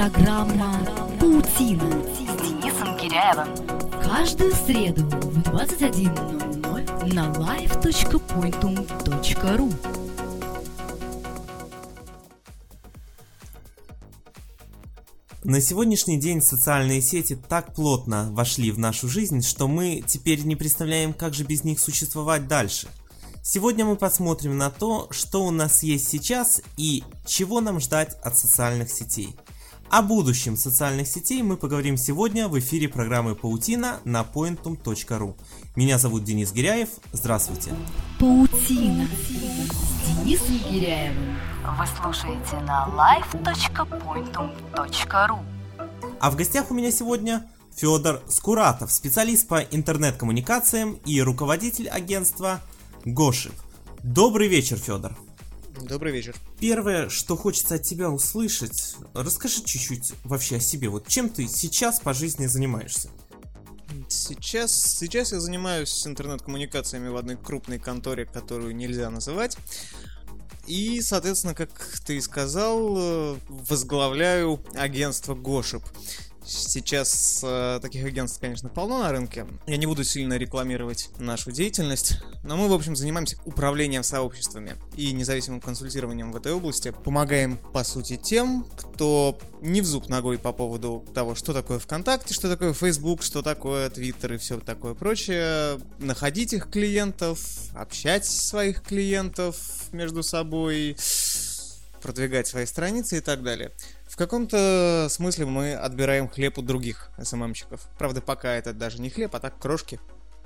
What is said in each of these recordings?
Программа «Паутина» с Денисом Киряевым. Каждую среду в 21.00 на live.pointum.ru На сегодняшний день социальные сети так плотно вошли в нашу жизнь, что мы теперь не представляем, как же без них существовать дальше. Сегодня мы посмотрим на то, что у нас есть сейчас и чего нам ждать от социальных сетей. О будущем социальных сетей мы поговорим сегодня в эфире программы «Паутина» на pointum.ru. Меня зовут Денис Гиряев. Здравствуйте. «Паутина» с Денисом Гиряевым. Вы слушаете на live.pointum.ru А в гостях у меня сегодня Федор Скуратов, специалист по интернет-коммуникациям и руководитель агентства Гошип. Добрый вечер, Федор. Добрый вечер. Первое, что хочется от тебя услышать, расскажи чуть-чуть вообще о себе. Вот чем ты сейчас по жизни занимаешься? Сейчас, сейчас я занимаюсь интернет-коммуникациями в одной крупной конторе, которую нельзя называть. И, соответственно, как ты и сказал, э, возглавляю агентство Гошип. Сейчас э, таких агентств, конечно, полно на рынке. Я не буду сильно рекламировать нашу деятельность, но мы, в общем, занимаемся управлением сообществами и независимым консультированием в этой области. Помогаем, по сути, тем, кто не в зуб ногой по поводу того, что такое ВКонтакте, что такое Facebook, что такое Twitter и все такое прочее. Находить их клиентов, общать своих клиентов между собой, продвигать свои страницы и так далее. В каком-то смысле мы отбираем хлеб у других СММщиков. Правда, пока это даже не хлеб, а так крошки.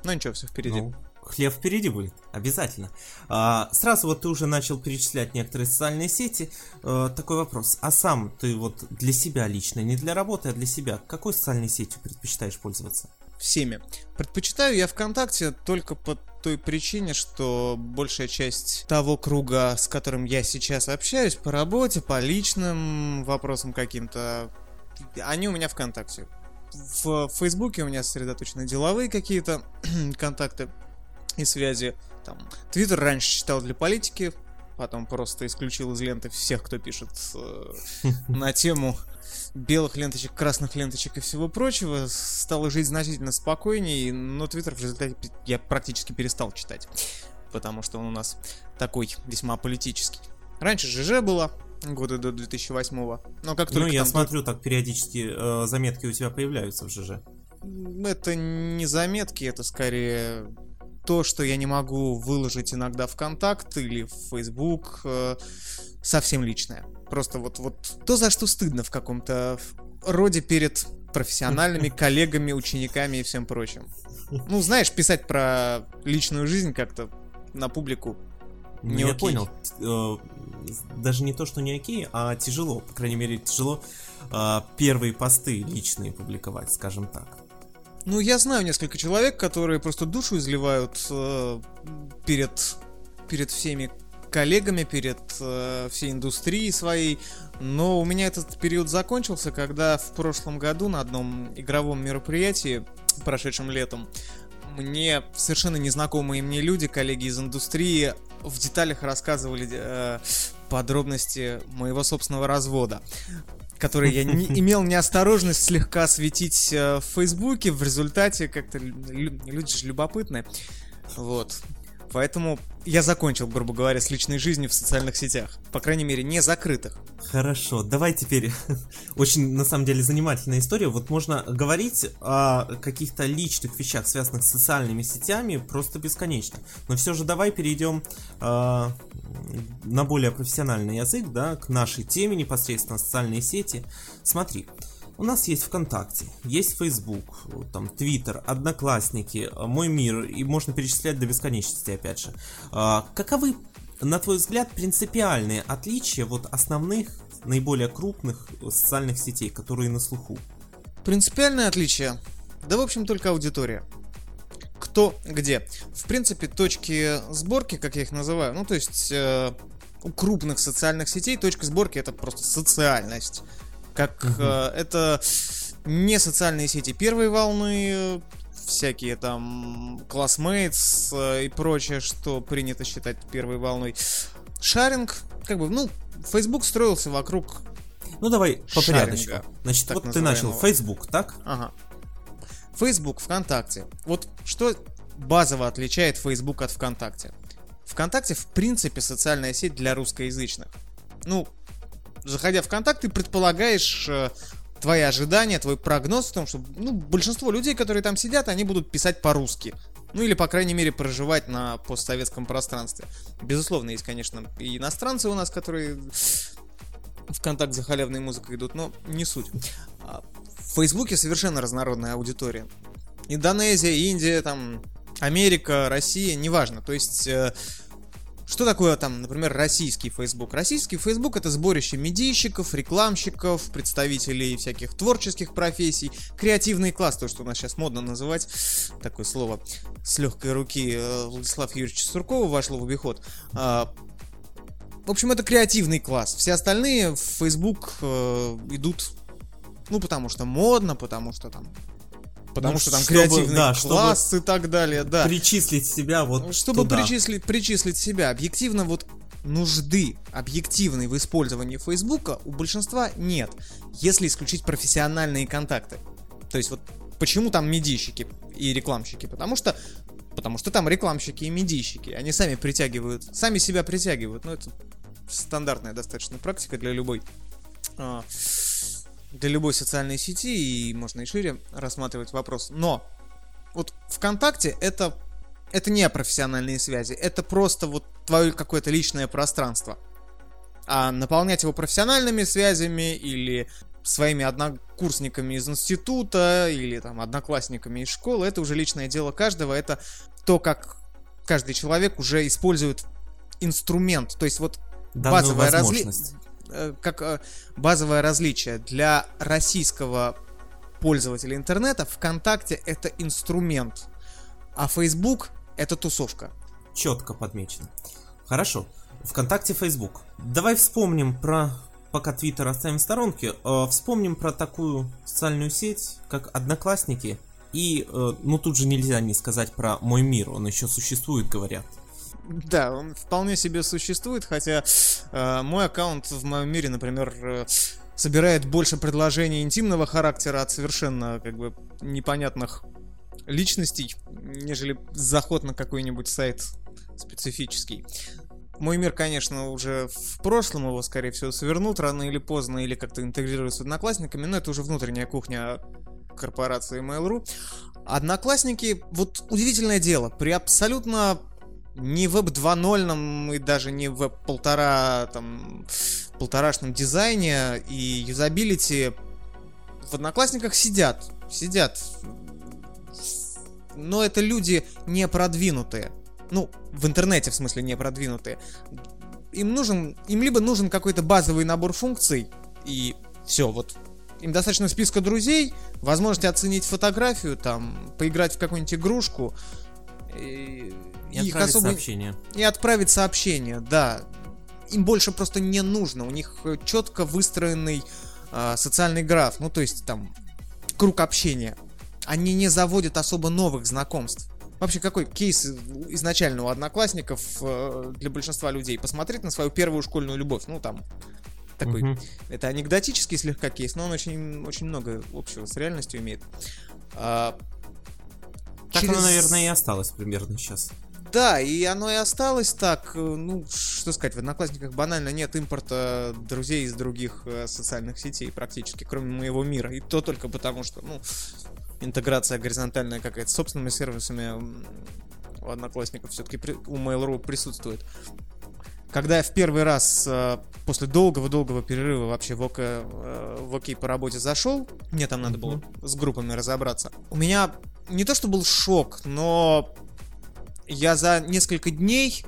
Но ничего, все впереди. Ну, хлеб впереди будет, обязательно. А, сразу вот ты уже начал перечислять некоторые социальные сети. А, такой вопрос. А сам ты вот для себя лично, не для работы, а для себя, какой социальной сетью предпочитаешь пользоваться? Всеми. Предпочитаю я ВКонтакте только по той причине, что большая часть того круга, с которым я сейчас общаюсь, по работе, по личным вопросам каким-то, они у меня ВКонтакте. В Фейсбуке у меня сосредоточены деловые какие-то контакты и связи. Там, Твиттер раньше читал для политики, потом просто исключил из ленты всех, кто пишет э, на тему белых ленточек, красных ленточек и всего прочего, стало жить значительно спокойнее, но Твиттер в результате я практически перестал читать, потому что он у нас такой весьма политический. Раньше ЖЖ было, года до 2008 но как только Ну, я там... смотрю, так периодически э, заметки у тебя появляются в ЖЖ. Это не заметки, это скорее то, что я не могу выложить иногда в контакт или в Facebook, э, совсем личное. Просто вот, вот то, за что стыдно в каком-то роде перед профессиональными коллегами, учениками и всем прочим. Ну, знаешь, писать про личную жизнь как-то на публику не я окей. понял. Э, Даже не то, что не окей, а тяжело. По крайней мере, тяжело э, первые посты личные публиковать, скажем так. Ну, я знаю несколько человек, которые просто душу изливают э, перед, перед всеми коллегами, перед э, всей индустрией своей. Но у меня этот период закончился, когда в прошлом году на одном игровом мероприятии, прошедшем летом, мне совершенно незнакомые мне люди, коллеги из индустрии, в деталях рассказывали э, подробности моего собственного развода который я не имел неосторожность слегка светить э, в Фейсбуке, в результате как-то лю- люди же любопытны. Вот. Поэтому я закончил, грубо говоря, с личной жизнью в социальных сетях. По крайней мере, не закрытых. Хорошо, давай теперь. Очень, на самом деле, занимательная история. Вот можно говорить о каких-то личных вещах, связанных с социальными сетями, просто бесконечно. Но все же давай перейдем э, на более профессиональный язык, да, к нашей теме непосредственно социальные сети. Смотри, у нас есть ВКонтакте, есть Facebook, там Twitter, Одноклассники, Мой мир, и можно перечислять до бесконечности, опять же. А, каковы, на твой взгляд, принципиальные отличия вот основных, наиболее крупных социальных сетей, которые на слуху? Принципиальное отличие? Да, в общем, только аудитория. Кто где. В принципе, точки сборки, как я их называю, ну, то есть э, у крупных социальных сетей точка сборки это просто социальность. Как э, это не социальные сети первой волны, э, всякие там классмейтс и прочее, что принято считать первой волной. Шаринг, как бы, ну, Facebook строился вокруг Ну давай по Шаринга, порядочку. Значит, вот ты начал. Facebook, так? Ага. Facebook, ВКонтакте. Вот что базово отличает Facebook от ВКонтакте? ВКонтакте, в принципе, социальная сеть для русскоязычных. Ну, заходя в ВКонтакт, ты предполагаешь э, твои ожидания, твой прогноз в том, что ну, большинство людей, которые там сидят, они будут писать по-русски. Ну или, по крайней мере, проживать на постсоветском пространстве. Безусловно, есть, конечно, и иностранцы у нас, которые в контакт за халявной музыкой идут, но не суть. В Фейсбуке совершенно разнородная аудитория. Индонезия, Индия, там, Америка, Россия, неважно. То есть, э, что такое там, например, российский Facebook? Российский Facebook это сборище медийщиков, рекламщиков, представителей всяких творческих профессий, креативный класс, то, что у нас сейчас модно называть, такое слово с легкой руки э, Владислава Юрьевича Суркова вошло в обиход. А, в общем, это креативный класс. Все остальные в Facebook э, идут, ну, потому что модно, потому что там... Потому Ну, что там чтобы- креативный да, класс и так далее, да. Причислить себя вот Чтобы туда. причислить, причислить себя. Объективно вот нужды объективной в использовании Фейсбука у большинства нет, если исключить профессиональные контакты. То есть вот почему там медийщики и рекламщики? Потому что потому что там рекламщики и медийщики. Они сами притягивают, сами себя притягивают. Ну, это стандартная достаточно практика для любой а, для любой социальной сети, и можно и шире рассматривать вопрос. Но вот ВКонтакте это это не профессиональные связи, это просто вот твое какое-то личное пространство. А наполнять его профессиональными связями или своими однокурсниками из института или там одноклассниками из школы, это уже личное дело каждого, это то, как каждый человек уже использует инструмент. То есть вот Данную базовая разли- как э, базовое различие для российского пользователя интернета ВКонтакте это инструмент, а Facebook это тусовка. Четко подмечено. Хорошо. ВКонтакте, Facebook. Давай вспомним про... Пока Твиттер оставим в сторонке, э, вспомним про такую социальную сеть, как Одноклассники. И, э, ну тут же нельзя не сказать про Мой мир, он еще существует, говорят. Да, он вполне себе существует, хотя э, мой аккаунт в моем мире, например, э, собирает больше предложений интимного характера от совершенно как бы непонятных личностей, нежели заход на какой-нибудь сайт специфический. Мой мир, конечно, уже в прошлом, его, скорее всего, свернут рано или поздно, или как-то интегрируют с одноклассниками, но это уже внутренняя кухня корпорации Mail.ru. Одноклассники, вот удивительное дело, при абсолютно не веб 2.0 и даже не веб полтора там полторашном дизайне и юзабилити в одноклассниках сидят, сидят. Но это люди не продвинутые. Ну, в интернете, в смысле, не продвинутые. Им нужен, им либо нужен какой-то базовый набор функций, и все, вот им достаточно списка друзей, возможности оценить фотографию, там, поиграть в какую-нибудь игрушку. И, И отправить особо- сообщение. и отправить сообщение, да. Им больше просто не нужно. У них четко выстроенный а, социальный граф. Ну, то есть там круг общения. Они не заводят особо новых знакомств. Вообще, какой кейс изначально у одноклассников э, для большинства людей? Посмотреть на свою первую школьную любовь. Ну, там, такой Мгм. это анекдотический слегка кейс, но он очень, очень много общего с реальностью имеет. А, Так через- оно, наверное, и осталось примерно сейчас. Да, и оно и осталось так. э, Ну, что сказать, в Одноклассниках банально нет импорта друзей из других э, социальных сетей практически, кроме моего мира. И то только потому, что, ну, интеграция горизонтальная какая-то с собственными сервисами у Одноклассников все-таки у Mail.ru присутствует. Когда я в первый раз э, после долгого-долгого перерыва вообще в ОК, в ОК по работе зашел, мне там надо было с группами разобраться, у меня не то что был шок, но я за несколько дней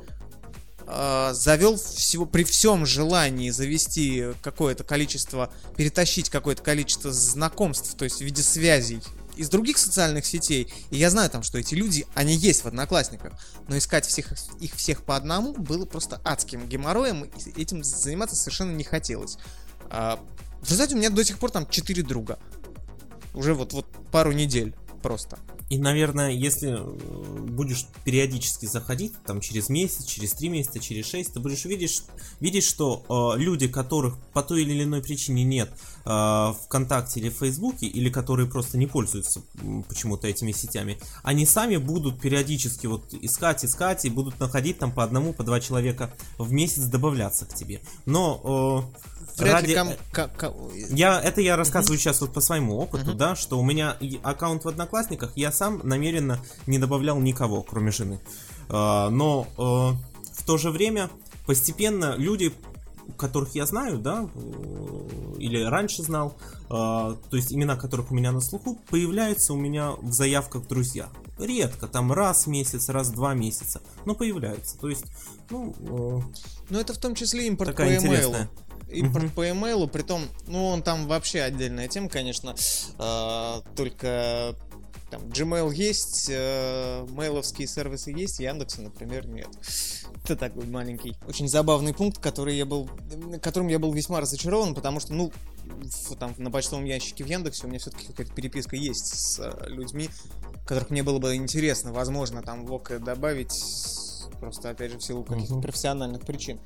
э, завел всего при всем желании завести какое-то количество, перетащить какое-то количество знакомств, то есть в виде связей из других социальных сетей. И я знаю там, что эти люди, они есть в одноклассниках. Но искать всех, их всех по одному было просто адским геморроем, и этим заниматься совершенно не хотелось. А, в результате у меня до сих пор там 4 друга. Уже вот, вот пару недель просто. И, наверное, если э, будешь периодически заходить, там через месяц, через три месяца, через шесть, ты будешь видеть, видеть что э, люди, которых по той или иной причине нет э, ВКонтакте или в Фейсбуке, или которые просто не пользуются почему-то этими сетями, они сами будут периодически вот искать, искать и будут находить там по одному, по два человека в месяц добавляться к тебе. Но э, Вряд ради... ли ком- э, ко- ко- Я, это я рассказываю сейчас вот по своему опыту, да, что у меня аккаунт в Одноклассниках, я сам намеренно не добавлял никого, кроме жены. А, но э, в то же время постепенно люди, которых я знаю, да, э, или раньше знал, э, то есть имена которых у меня на слуху, появляются у меня в заявках друзья. Редко, там раз в месяц, раз в два месяца, но появляются. То есть, ну, Ну, это в том числе импорт такая по интересная. Импорт по e при том, ну, он там вообще отдельная тема, конечно. а, только там Gmail есть, э, мейловские сервисы есть, Яндекса, например, нет. Это такой маленький, очень забавный пункт, который я был, которым я был весьма разочарован, потому что, ну, в- там на почтовом ящике в Яндексе у меня все-таки какая-то переписка есть с э, людьми, которых мне было бы интересно, возможно, там в ОК добавить, просто, опять же, в силу каких-то Мгм. профессиональных причин.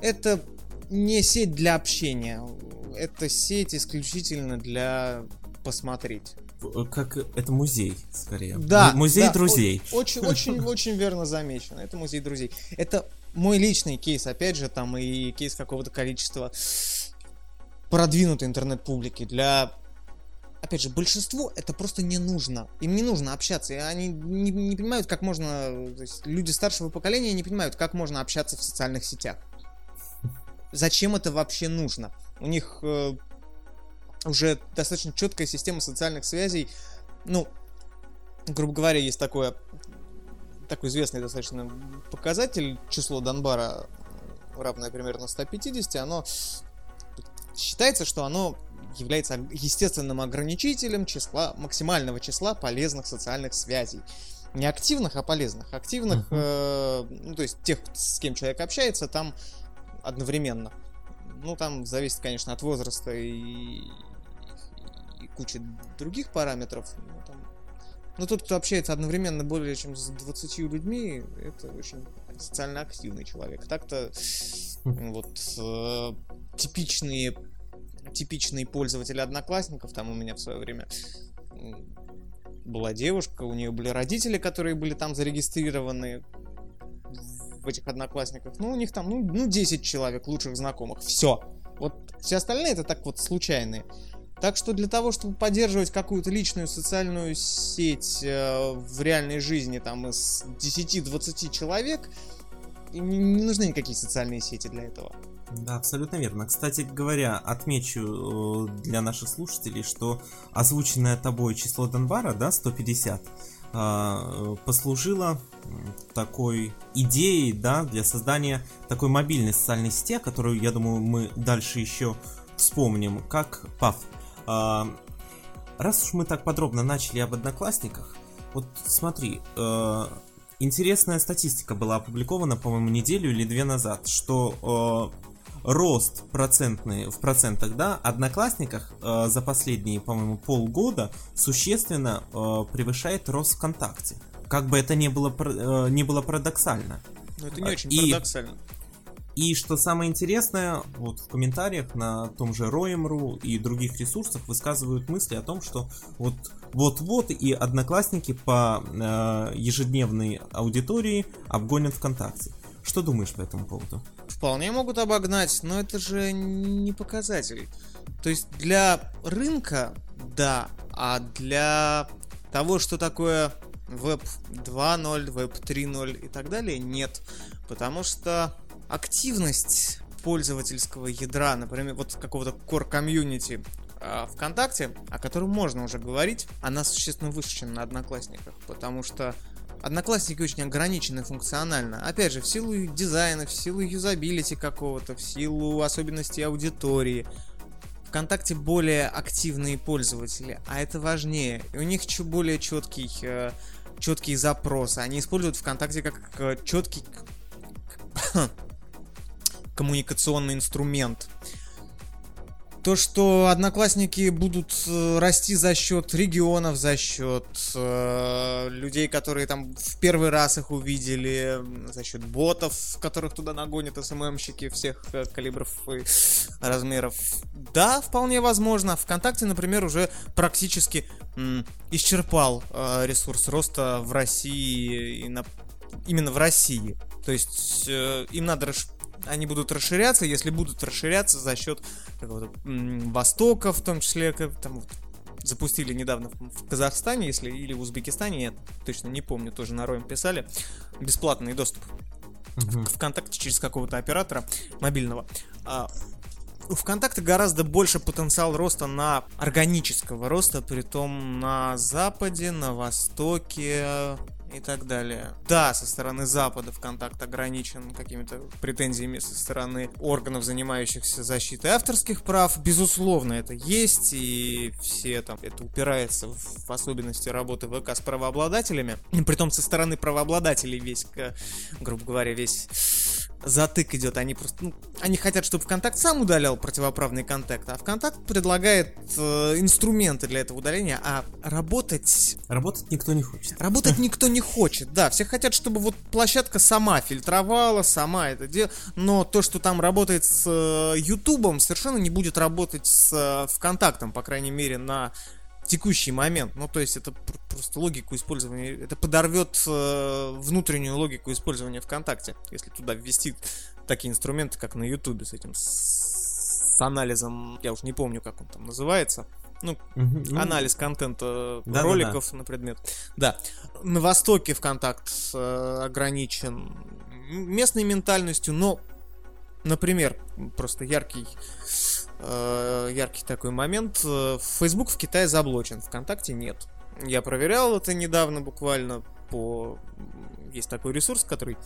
Это не сеть для общения, это сеть исключительно для посмотреть. как это музей, скорее. Да, Му- Музей да, друзей. Очень, очень, очень верно замечено. Это музей друзей. Это мой личный кейс, опять же, там и кейс какого-то количества продвинутой интернет-публики. Для, опять же, большинству это просто не нужно. Им не нужно общаться. И они не, не понимают, как можно... То есть люди старшего поколения не понимают, как можно общаться в социальных сетях. Зачем это вообще нужно? У них э, уже достаточно четкая система социальных связей. Ну, грубо говоря, есть такое такой известный достаточно показатель, число Донбара равное примерно 150, оно считается, что оно является естественным ограничителем числа, максимального числа полезных социальных связей. Не активных, а полезных. Активных, Мгм. э, ну, то есть тех, с кем человек общается, там одновременно. Ну, там зависит, конечно, от возраста и, и кучи других параметров. Ну, там но тот, кто общается одновременно более чем с 20 людьми, это очень социально активный человек. Так-то м, вот э, типичные типичные пользователи одноклассников, там у меня в свое время была девушка, у нее были родители, которые были там зарегистрированы в этих одноклассниках. Ну, у них там, ну, ну 10 человек лучших знакомых. Все. Вот все остальные это так вот случайные. Так что для того, чтобы поддерживать какую-то личную социальную сеть э, в реальной жизни там из 10-20 человек, не, нужны никакие социальные сети для этого. Да, абсолютно верно. Кстати говоря, отмечу э, для наших слушателей, что озвученное тобой число Донбара, да, 150, э, послужило м, такой идеей, да, для создания такой мобильной социальной сети, которую, я думаю, мы дальше еще вспомним, как ПАФ. А, Раз уж мы так подробно начали об одноклассниках, вот смотри, э, интересная статистика была опубликована, по-моему, неделю или две назад, что рост процентный в процентах, да, одноклассниках э, за последние, по-моему, полгода существенно э, превышает рост ВКонтакте. Как бы это ни было, э, ни было парадоксально. Но это не А, очень и- парадоксально. И что самое интересное, вот в комментариях на том же Roem.ru и других ресурсах высказывают мысли о том, что вот вот-вот и одноклассники по э, ежедневной аудитории обгонят ВКонтакте. Что думаешь по этому поводу? Вполне могут обогнать, но это же не показатель. То есть для рынка, да, а для того, что такое веб 2.0, веб 3.0 и так далее, нет. Потому что активность пользовательского ядра, например, вот какого-то core комьюнити а, ВКонтакте, о котором можно уже говорить, она существенно выше, чем на Одноклассниках, потому что Одноклассники очень ограничены функционально. Опять же, в силу дизайна, в силу юзабилити какого-то, в силу особенностей аудитории. ВКонтакте более активные пользователи, а это важнее. И у них чуть более четкий, э, четкие запросы. Они используют ВКонтакте как э, четкий коммуникационный инструмент. То, что одноклассники будут э, расти за счет регионов, за счет э, людей, которые там в первый раз их увидели, за счет ботов, которых туда нагонят СММщики всех э, калибров и размеров. Да, вполне возможно. ВКонтакте, например, уже практически м, исчерпал э, ресурс роста в России и на, именно в России. То есть э, им надо расш- они будут расширяться, если будут расширяться за счет какого-то Востока, в том числе, как там вот запустили недавно в в Казахстане, если или в Узбекистане, я точно не помню, тоже на Роем писали, бесплатный доступ Мгм. к ВКонтакте через какого-то оператора мобильного. А, у ВКонтакте гораздо больше потенциал роста на органического роста, при том на Западе, на Востоке и так далее. Да, со стороны Запада ВКонтакт ограничен какими-то претензиями со стороны органов, занимающихся защитой авторских прав. Безусловно, это есть, и все там, это упирается в, в особенности работы ВК с правообладателями. И притом со стороны правообладателей весь, грубо говоря, весь затык идет. Они просто, ну, они хотят, чтобы ВКонтакт сам удалял противоправный контакт, а ВКонтакт предлагает э, инструменты для этого удаления, а работать Работать никто не хочет. Работать никто не хочет, да. Все хотят, чтобы вот площадка сама фильтровала, сама это делала. Но то, что там работает с э, Ютубом, совершенно не будет работать с э, ВКонтактом, по крайней мере, на текущий момент. Ну, то есть это пр- просто логику использования, это подорвет э, внутреннюю логику использования ВКонтакте, если туда ввести такие инструменты, как на Ютубе с этим с, с анализом, я уж не помню, как он там называется. Ну. Ну, анализ контента Да-да-да. роликов на предмет. Да. На Востоке ВКонтакт э, ограничен местной ментальностью, но, например, просто яркий, э, яркий такой момент. Facebook в Китае заблочен, ВКонтакте нет. Я проверял это недавно буквально по... Есть такой ресурс, который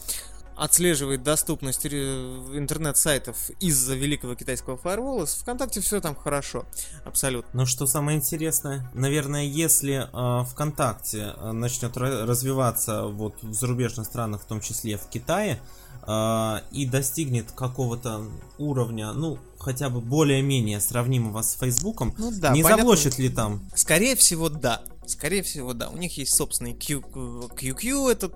отслеживает доступность интернет-сайтов из-за великого китайского фаервола. С ВКонтакте все там хорошо. Абсолютно. Но что самое интересное, наверное, если э, ВКонтакте э, начнет ра- развиваться вот в зарубежных странах, в том числе в Китае, э, и достигнет какого-то уровня, ну, хотя бы более-менее сравнимого с Фейсбуком, Ну да, не понятно. заблочит ли там? Скорее всего, да. Скорее всего, да. У них есть собственный Q, QQ, этот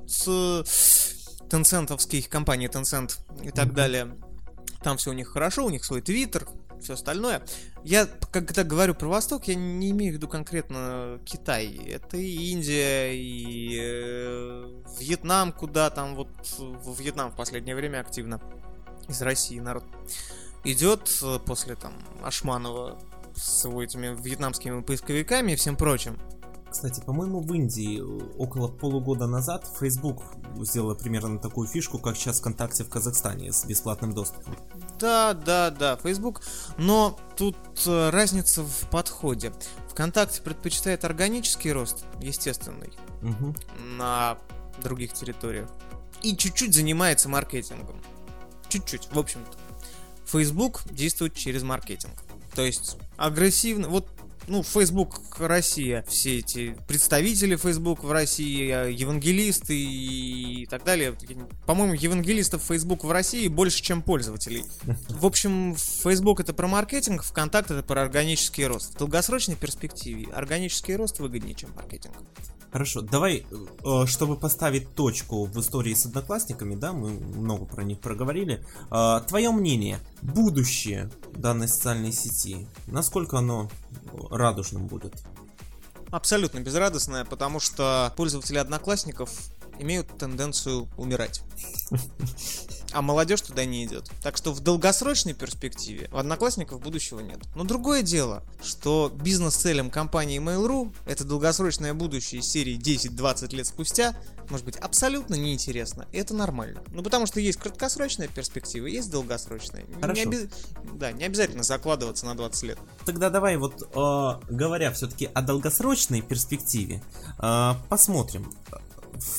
Tencentовский, компания Tencent и так Мгм. далее. Там все у них хорошо, у них свой Твиттер, все остальное. Я, когда говорю про Восток, я не имею в виду конкретно Китай. Это и Индия, и э, Вьетнам, куда там вот в Вьетнам в последнее время активно из России народ идет э, после там Ашманова с его этими вьетнамскими поисковиками и всем прочим. Кстати, по-моему, в Индии э, около полугода назад Facebook сделала примерно такую фишку, как сейчас ВКонтакте в Казахстане с бесплатным доступом. Да, да, да, Facebook. Но тут э, разница в подходе. ВКонтакте предпочитает органический рост, естественный, Мгм. на других территориях. И чуть-чуть занимается маркетингом. Чуть-чуть, в общем-то. Facebook действует через маркетинг. То есть агрессивно. Вот ну, Facebook Россия, все эти представители Facebook в России, э, евангелисты и так далее. По-моему, евангелистов Facebook в России больше, чем пользователей. В общем, Facebook это про маркетинг, ВКонтакт это про органический рост. В долгосрочной перспективе органический рост выгоднее, чем маркетинг. Хорошо, давай, э, чтобы поставить точку в истории с одноклассниками, да, мы много про них проговорили. Э, Твое мнение, будущее данной социальной сети, насколько оно радужным будет? Абсолютно безрадостная, потому что пользователи одноклассников имеют тенденцию умирать. А молодежь туда не идет. Так что в долгосрочной перспективе одноклассников будущего нет. Но другое дело, что бизнес-целям компании Mail.ru это долгосрочное будущее серии 10-20 лет спустя может быть абсолютно неинтересно. И это нормально. Ну потому что есть краткосрочная перспектива, есть долгосрочная. Не Хорошо. оби- Да, не обязательно закладываться на 20 лет. Тогда давай вот, э, говоря все-таки о долгосрочной перспективе, э, посмотрим.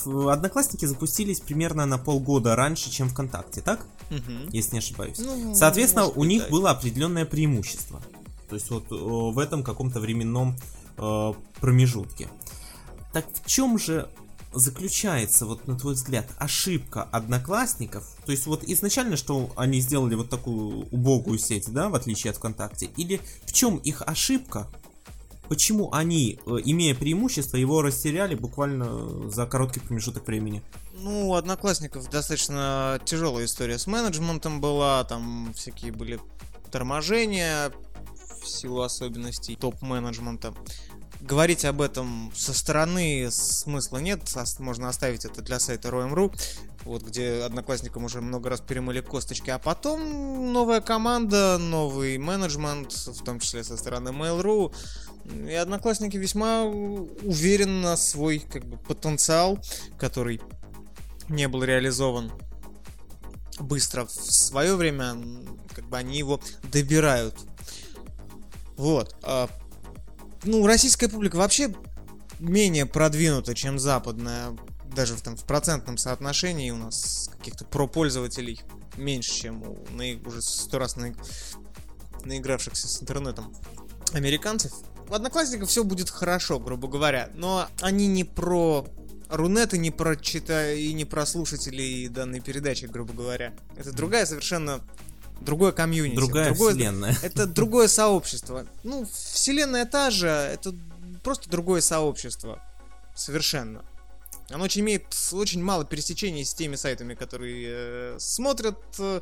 Одноклассники запустились примерно на полгода раньше, чем ВКонтакте, так? Мгм. Если не ошибаюсь. Ну, Соответственно, может у быть, них да. было определенное преимущество. То есть вот э, в этом каком-то временном э, промежутке. Так в чем же заключается, вот на твой взгляд, ошибка одноклассников? То есть вот изначально, что они сделали вот такую убогую сеть, да, в отличие от ВКонтакте? Или в чем их ошибка? Почему они, э, имея преимущество, его растеряли буквально за короткий промежуток времени? Ну, у одноклассников достаточно тяжелая история с менеджментом была, там всякие были торможения в силу особенностей топ-менеджмента. Говорить об этом со стороны смысла нет, можно оставить это для сайта Roam.ru, вот где одноклассникам уже много раз перемыли косточки, а потом новая команда, новый менеджмент, в том числе со стороны Mail.ru, и одноклассники весьма уверены на свой как бы, потенциал, который не был реализован быстро в свое время, как бы они его добирают. Вот. А, ну, российская публика вообще менее продвинута, чем западная. Даже в, там, в процентном соотношении у нас каких-то про-пользователей меньше, чем у на, уже сто раз на, наигравшихся с интернетом американцев. У одноклассников все будет хорошо, грубо говоря, но они не про Рунеты не про чита... и не про слушателей данной передачи, грубо говоря. Это другая совершенно другое комьюнити. Другая другое... вселенная. Это другое сообщество. Ну, вселенная та же, это просто другое сообщество. Совершенно. Оно очень имеет очень мало пересечений с теми сайтами, которые э, смотрят э,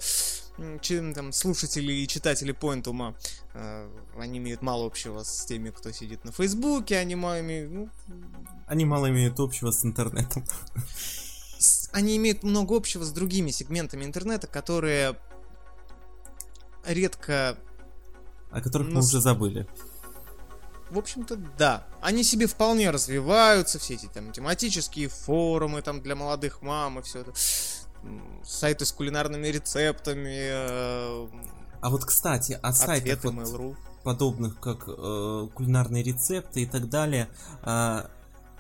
чем, там, слушатели и читатели Pointum. Э, они имеют мало общего с теми, кто сидит на Фейсбуке, они мало имеют... Ну, они мало имеют общего с интернетом. Они имеют много общего с другими сегментами интернета, которые редко... О которых мы уже забыли. В общем-то, да. Они себе вполне развиваются, все эти там тематические форумы там для молодых мам и все это. Сайты с кулинарными рецептами. Э, а вот, кстати, о сайтах вот подобных, как э, кулинарные рецепты и так далее, э,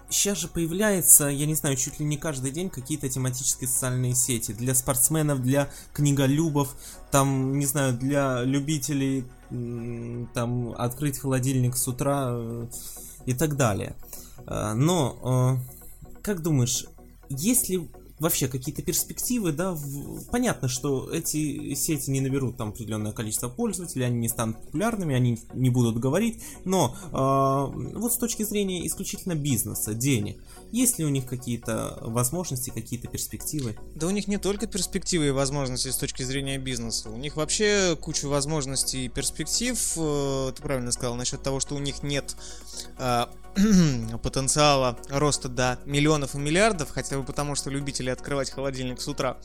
сейчас же появляется, я не знаю, чуть ли не каждый день какие-то тематические социальные сети для спортсменов, для книголюбов, там, не знаю, для любителей там открыть холодильник с утра э, и так далее. Э, но, э, как думаешь, есть ли вообще какие-то перспективы, да, в... понятно, что эти сети не наберут там определенное количество пользователей, они не станут популярными, они не будут говорить, но э, вот с точки зрения исключительно бизнеса, денег, есть ли у них какие-то возможности, какие-то перспективы? Да у них не только перспективы и возможности с точки зрения бизнеса, у них вообще куча возможностей и перспектив, э, ты правильно сказал, насчет того, что у них нет э, потенциала роста до миллионов и миллиардов, хотя бы потому, что любители открывать холодильник с утра,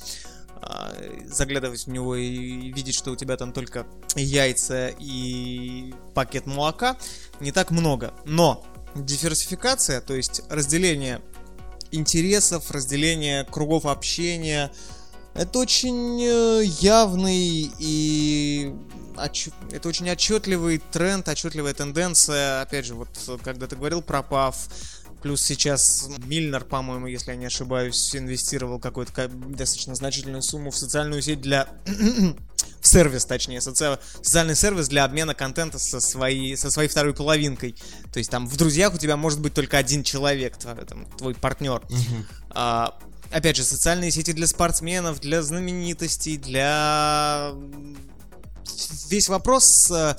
а, заглядывать в него и видеть, что у тебя там только яйца и пакет молока, не так много. Но диверсификация, то есть разделение интересов, разделение кругов общения, это очень э, явный и это очень отчетливый тренд, отчетливая тенденция. Опять же, вот когда ты говорил про PAF, Плюс сейчас Мильнер, по-моему, если я не ошибаюсь, инвестировал какую-то достаточно значительную сумму в социальную сеть для... в сервис, точнее, соци... социальный сервис для обмена контента со своей, со своей второй половинкой. То есть там в друзьях у тебя может быть только один человек, твой, там, твой партнер. Угу. А, опять же, социальные сети для спортсменов, для знаменитостей, для весь вопрос э,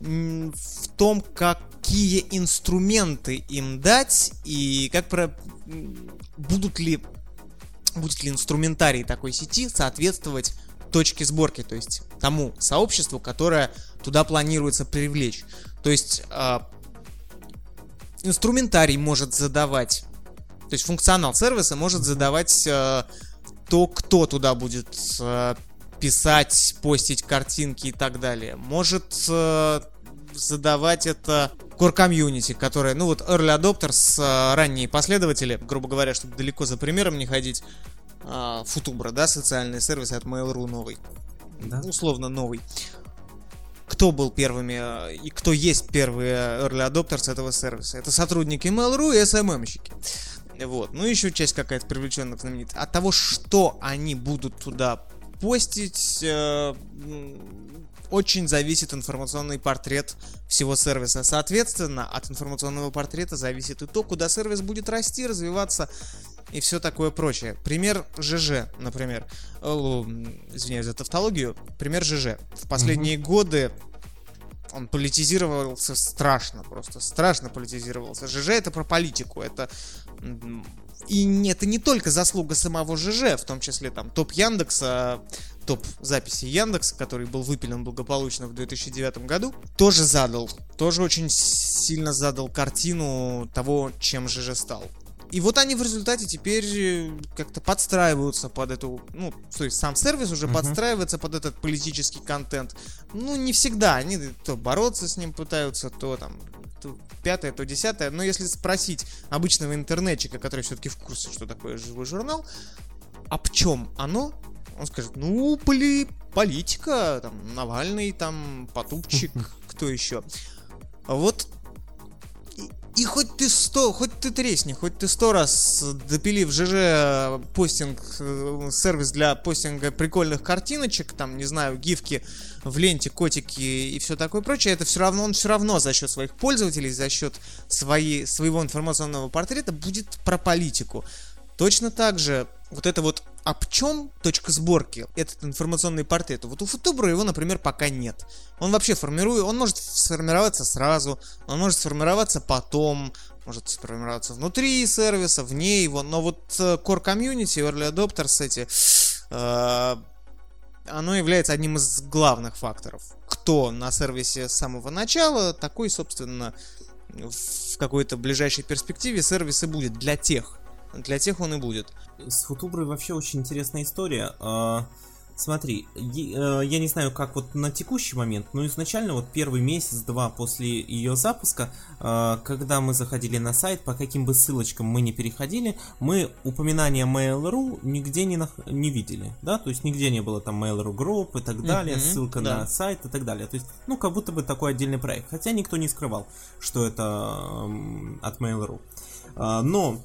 в том, какие инструменты им дать и как про будут ли будет ли инструментарий такой сети соответствовать точке сборки, то есть тому сообществу, которое туда планируется привлечь. То есть э, инструментарий может задавать, то есть функционал сервиса может задавать э, то, кто туда будет э, писать, постить картинки и так далее. Может э, задавать это core комьюнити, которая, ну вот early adopters, э, ранние последователи, грубо говоря, чтобы далеко за примером не ходить, э, Футубра, да, социальный сервис от Mail.ru новый. Да. Условно новый. Кто был первыми э, и кто есть первые early adopters этого сервиса? Это сотрудники Mail.ru и SMM-щики. Вот. Ну, еще часть какая-то привлеченных знаменитых. От того, что они будут туда постить, э, очень зависит информационный портрет всего сервиса. Соответственно, от информационного портрета зависит и то, куда сервис будет расти, развиваться и все такое прочее. Пример ЖЖ, например. О, извиняюсь за тавтологию. Пример ЖЖ. В последние годы он политизировался страшно, просто страшно политизировался. ЖЖ это про политику, это и это не только заслуга самого ЖЖ, в том числе там топ Яндекса, топ записи Яндекса, который был выпилен благополучно в 2009 году, тоже задал, тоже очень сильно задал картину того, чем ЖЖ стал. И вот они в результате теперь э, как-то подстраиваются под эту, ну, то есть сам сервис уже uh-huh. подстраивается под этот политический контент. Ну, не всегда, они то бороться с ним пытаются, то там то пятое, то десятое. Но если спросить обычного интернетчика, который все-таки в курсе, что такое живой журнал, а в чем оно, он скажет, ну, поли, политика, там, Навальный, там, Потупчик, кто еще. Вот и хоть ты сто, хоть ты тресни, хоть ты сто раз допили в ЖЖ постинг, э, сервис для постинга прикольных картиночек, там, не знаю, гифки в ленте, котики и все такое прочее, это все равно, он все равно за счет своих пользователей, за счет своей, своего информационного портрета будет про политику. Точно так же вот это вот об чем точка сборки, этот информационный портрет. Вот у Футубра его, например, пока нет. Он вообще формирует, он может сформироваться сразу, он может сформироваться потом, может сформироваться внутри сервиса, вне его, но вот э, Core Community, Early Adopters эти, э, оно является одним из главных факторов. Кто на сервисе с самого начала, такой, собственно, в какой-то ближайшей перспективе сервис и будет для тех, для тех он и будет. С Футуброй вообще очень интересная история. А, смотри, э, я не знаю, как вот на текущий момент, но изначально вот первый месяц-два после ее запуска, а, когда мы заходили на сайт, по каким бы ссылочкам мы не переходили, мы упоминания Mail.ru нигде не, на... не видели, да, то есть нигде не было там Mail.ru Group и так далее, mm-hmm, ссылка да. на сайт и так далее, то есть, ну, как будто бы такой отдельный проект, хотя никто не скрывал, что это от Mail.ru. А, но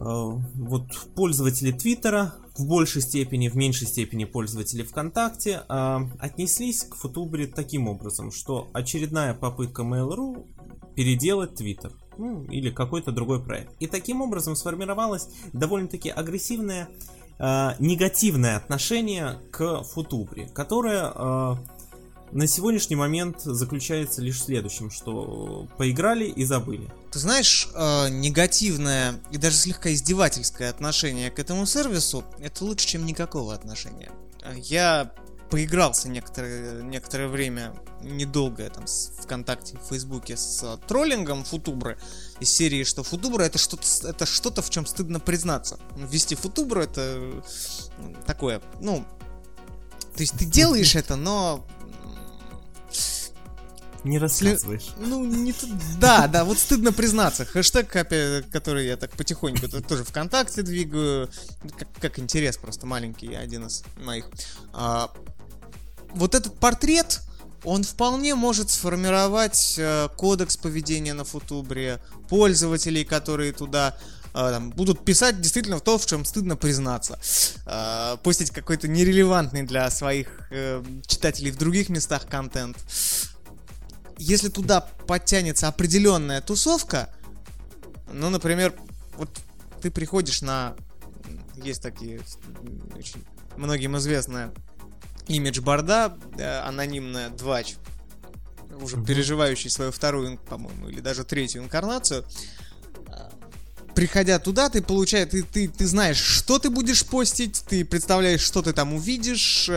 вот пользователи Твиттера в большей степени, в меньшей степени пользователи ВКонтакте э, отнеслись к Футубре таким образом, что очередная попытка Mail.ru переделать Твиттер ну, или какой-то другой проект. И таким образом сформировалось довольно-таки агрессивное э, негативное отношение к Футубре, которое э, на сегодняшний момент заключается лишь в следующем, что поиграли и забыли. Ты знаешь, э, негативное и даже слегка издевательское отношение к этому сервису это лучше, чем никакого отношения. Я поигрался некоторое, некоторое время, недолгое там с ВКонтакте, в Фейсбуке с троллингом Футубры из серии, что Футубра это что-то, это что-то, в чем стыдно признаться. Ввести Футубру это такое, ну, то есть ты делаешь это, но не рассказываешь. Ну, не тут. Да, да, вот стыдно признаться. Хэштег, который я так потихоньку тоже ВКонтакте двигаю. Как, как интерес просто маленький, один из моих. А, вот этот портрет, он вполне может сформировать э, кодекс поведения на Футубре, пользователей, которые туда там, будут писать действительно в то, в чем стыдно признаться. Э, постить какой-то нерелевантный для своих э, читателей в других местах контент если туда подтянется определенная тусовка, ну, например, вот ты приходишь на... Есть такие очень многим известная имидж борда, э, анонимная Двач, уже переживающий свою вторую, по-моему, или даже третью инкарнацию. Приходя туда, ты получаешь, ты, ты, ты знаешь, что ты будешь постить, ты представляешь, что ты там увидишь,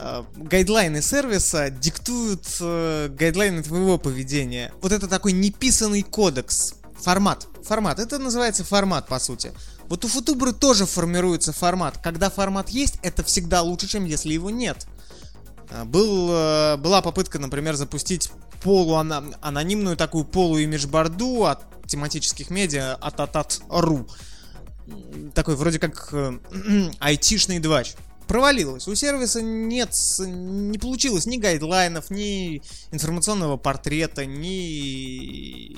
Э, гайдлайны сервиса диктуют э, гайдлайны твоего поведения. Вот это такой неписанный кодекс. Формат. Формат. Это называется формат, по сути. Вот у футубры тоже формируется формат. Когда формат есть, это всегда лучше, чем если его нет. Э, был, э, была попытка, например, запустить полуанонимную такую полуимиджборду от тематических медиа от атат.ру. Такой вроде как э, айтишный двач провалилось. У сервиса нет, не получилось ни гайдлайнов, ни информационного портрета, ни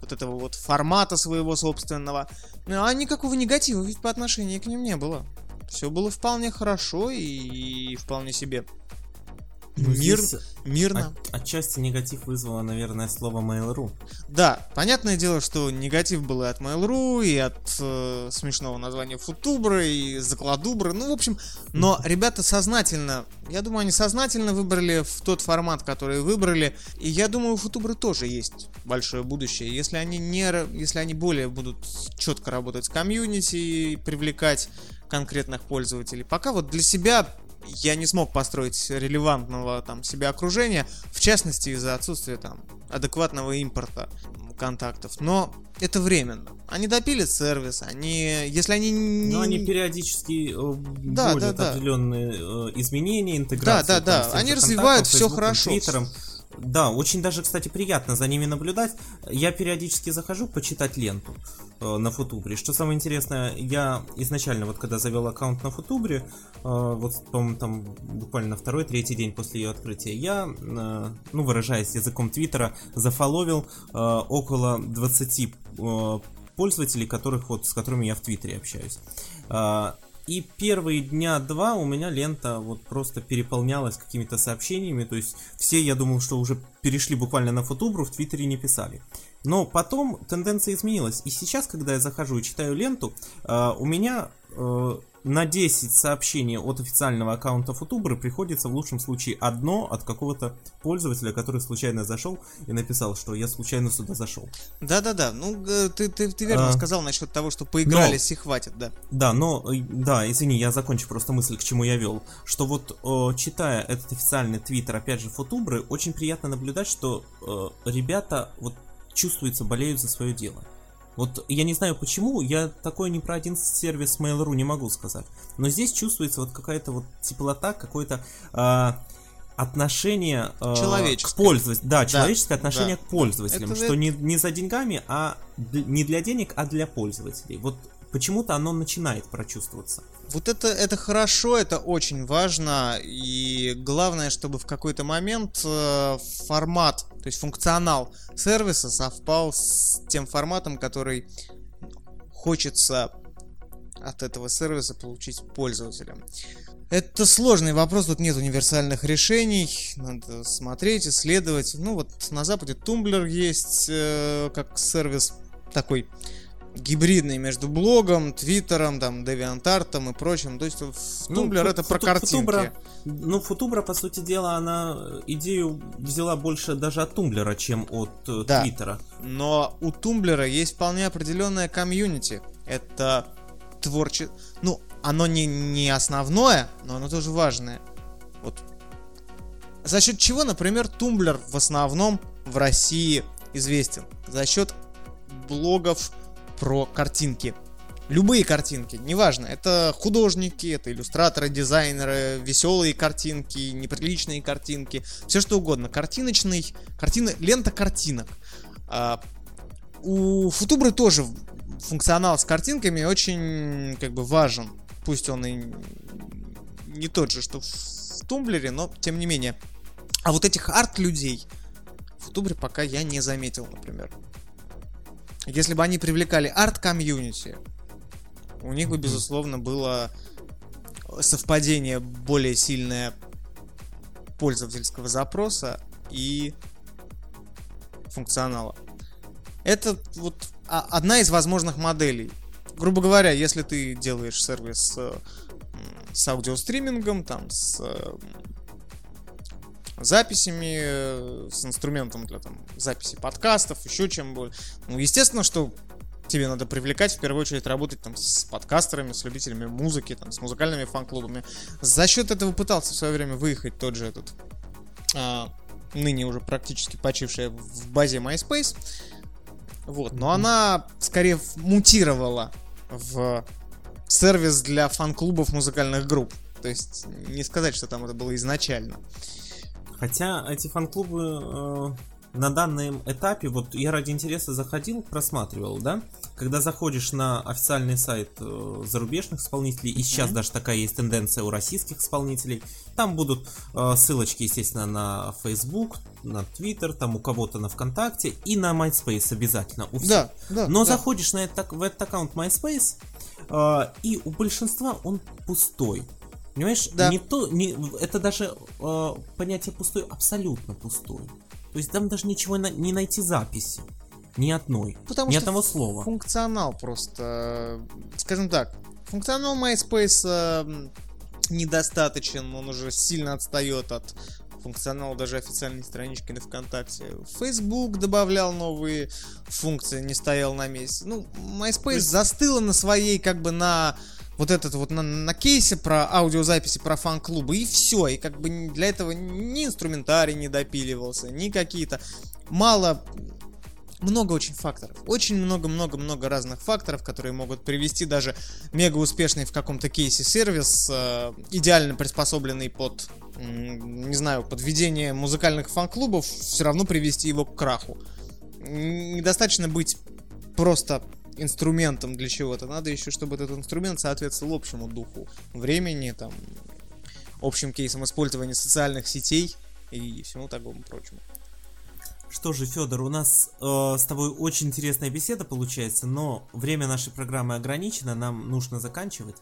вот этого вот формата своего собственного. А никакого негатива ведь по отношению к ним не было. Все было вполне хорошо и вполне себе Ну, мир, мирно. от- отчасти негатив вызвало, наверное, слово Mail.ru. Да, понятное дело, что негатив был и от Mail.ru, и от э, смешного названия Футубра, и Закладубра, ну, в общем, но ребята сознательно, я думаю, они сознательно выбрали в тот формат, который выбрали, и я думаю, у Футубры тоже есть большое будущее, если они не, если они более будут четко работать с комьюнити и привлекать конкретных пользователей. Пока вот для себя я не смог построить релевантного там себе окружения, в частности из-за отсутствия там адекватного импорта контактов. Но это временно. Они допилят сервис, они, если они не... Но они периодически э, Да, вводят да, да. определенные э, изменения, интеграцию. Да, да, да. Они развивают Фейсбуком, хорошо. Твиттером. Да, очень даже, кстати, приятно за ними наблюдать. Я периодически захожу почитать ленту э, на Футубре. Что самое интересное, я изначально, вот когда завел аккаунт на Футубре, э, вот, по-моему, там буквально на второй, третий день после ее открытия, я, э, ну, выражаясь языком Твиттера, зафоловил э, около 20 э, пользователей, которых вот, с которыми я в Твиттере общаюсь. А, И первые дня два у меня лента вот просто переполнялась какими-то сообщениями, то есть все, я думал, что уже перешли буквально на футубру, в Твиттере не писали. Но потом тенденция изменилась, и сейчас, когда я захожу и читаю ленту, а, у меня на 10 сообщений от официального аккаунта Футубры приходится в лучшем случае одно от какого-то пользователя, который случайно зашел и написал, что я случайно сюда зашел. Да-да-да, ну э, ты, ты, ты верно А. сказал насчет того, что поигрались и хватит, да. Да, но, э, да, извини, я закончу просто мысль, к чему я вел. Что вот, э, читая этот официальный твиттер, опять же, Футубры, очень приятно наблюдать, что э, ребята, вот, чувствуется, болеют за свое дело. Вот я не знаю почему, я такое ни про один сервис Mail.ru не могу сказать. Но здесь чувствуется вот какая-то вот теплота, какое-то э, отношение э, к Человеческое. пользователю. Да, человеческое отношение да. к пользователям. Это- что не, не за деньгами, а не для денег, а для пользователей. Вот почему-то оно начинает прочувствоваться. Вот это, это хорошо, это очень важно, и главное, чтобы в какой-то момент э, формат, то есть функционал сервиса совпал с тем форматом, который хочется от этого сервиса получить пользователям. Это сложный вопрос, тут нет универсальных решений, надо смотреть, исследовать. Ну вот на Западе Tumblr есть э, как сервис такой гибридный между блогом, твиттером, там, девиантартом и прочим. То есть в Ну, Tumblr фу- это про футу- картинки. Футубра- ну, Футубра, по сути дела, она идею взяла больше даже от Тумблера, чем от э, Да. Твиттера. Но у Тумблера есть вполне определенное комьюнити. Это творче... Ну, оно не, не основное, но оно тоже важное. Вот. За счет чего, например, Тумблер в основном в России известен? За счет блогов про картинки. Любые картинки, неважно, это художники, это иллюстраторы, дизайнеры, веселые картинки, неприличные картинки, все что угодно. Картиночный, картина, лента картинок. А, у Футубры тоже функционал с картинками очень как бы важен. Пусть он и не тот же, что в Тумблере, но тем не менее. А вот этих арт-людей в Футубре пока я не заметил, например. Если бы они привлекали арт-комьюнити, у них бы, безусловно, было совпадение более сильное пользовательского запроса и функционала. Это вот одна из возможных моделей. Грубо говоря, если ты делаешь сервис э, с аудиостримингом, там, с э, записями, э, с инструментом для там, записи подкастов, еще чем бы. Ну, естественно, что тебе надо привлекать, в первую очередь, работать там с подкастерами, с любителями музыки, там, с музыкальными фан-клубами. За счет этого пытался в свое время выехать тот же этот а, ныне уже практически почившая в базе MySpace. Вот, но она скорее мутировала в сервис для фан-клубов музыкальных групп. То есть не сказать, что там это было изначально. Хотя эти фан-клубы э, на данном этапе, вот я ради интереса заходил, просматривал, да? Когда заходишь на официальный сайт э, зарубежных исполнителей, и сейчас даже такая есть тенденция у российских исполнителей, там будут э, ссылочки, естественно, на Facebook, на Twitter, там у кого-то на ВКонтакте и на MySpace обязательно. У всех. Да, да. Но да. заходишь на этот, в этот аккаунт MySpace, э, и у большинства он пустой. Понимаешь, Да. не то, не, это даже э, понятие пустой абсолютно пустой. То есть там даже ничего на- не найти записи. Ни одной. Потому ни что одного слова. Функционал просто, э, скажем так, функционал MySpace э, недостаточен, он уже сильно отстает от функционала даже официальной странички на ВКонтакте. Facebook добавлял новые функции, не стоял на месте. Ну, MySpace есть- застыла на своей, как бы на вот этот вот на, на кейсе про аудиозаписи про фан-клубы и все. И как бы для этого ни инструментарий не допиливался, ни какие-то мало много очень факторов. Очень много-много-много разных факторов, которые могут привести даже мега успешный в каком-то кейсе сервис, э, идеально приспособленный под, не знаю, под ведение музыкальных фан-клубов, все равно привести его к краху. Недостаточно быть просто инструментом для чего-то. Надо еще, чтобы этот инструмент соответствовал общему духу времени, там, общим кейсам использования социальных сетей и всему такому прочему. Что же, Федор, у нас э, с тобой очень интересная беседа получается, но время нашей программы ограничено, нам нужно заканчивать.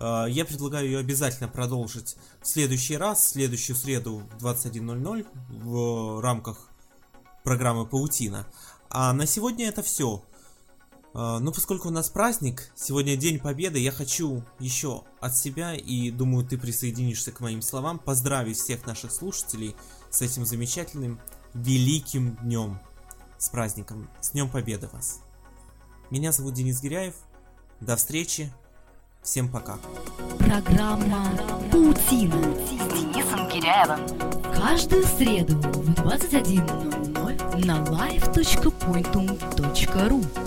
Э, я предлагаю ее обязательно продолжить в следующий раз, в следующую среду в 21.00 в рамках программы Паутина. А на сегодня это все. Ну, поскольку у нас праздник, сегодня День Победы, я хочу еще от себя, и думаю, ты присоединишься к моим словам, поздравить всех наших слушателей с этим замечательным великим днем. С праздником, с Днем Победы вас. Меня зовут Денис Гиряев. До встречи. Всем пока. Программа «Паутина» С Денисом Киряевым. каждую среду в 21.00 на live.pointum.ru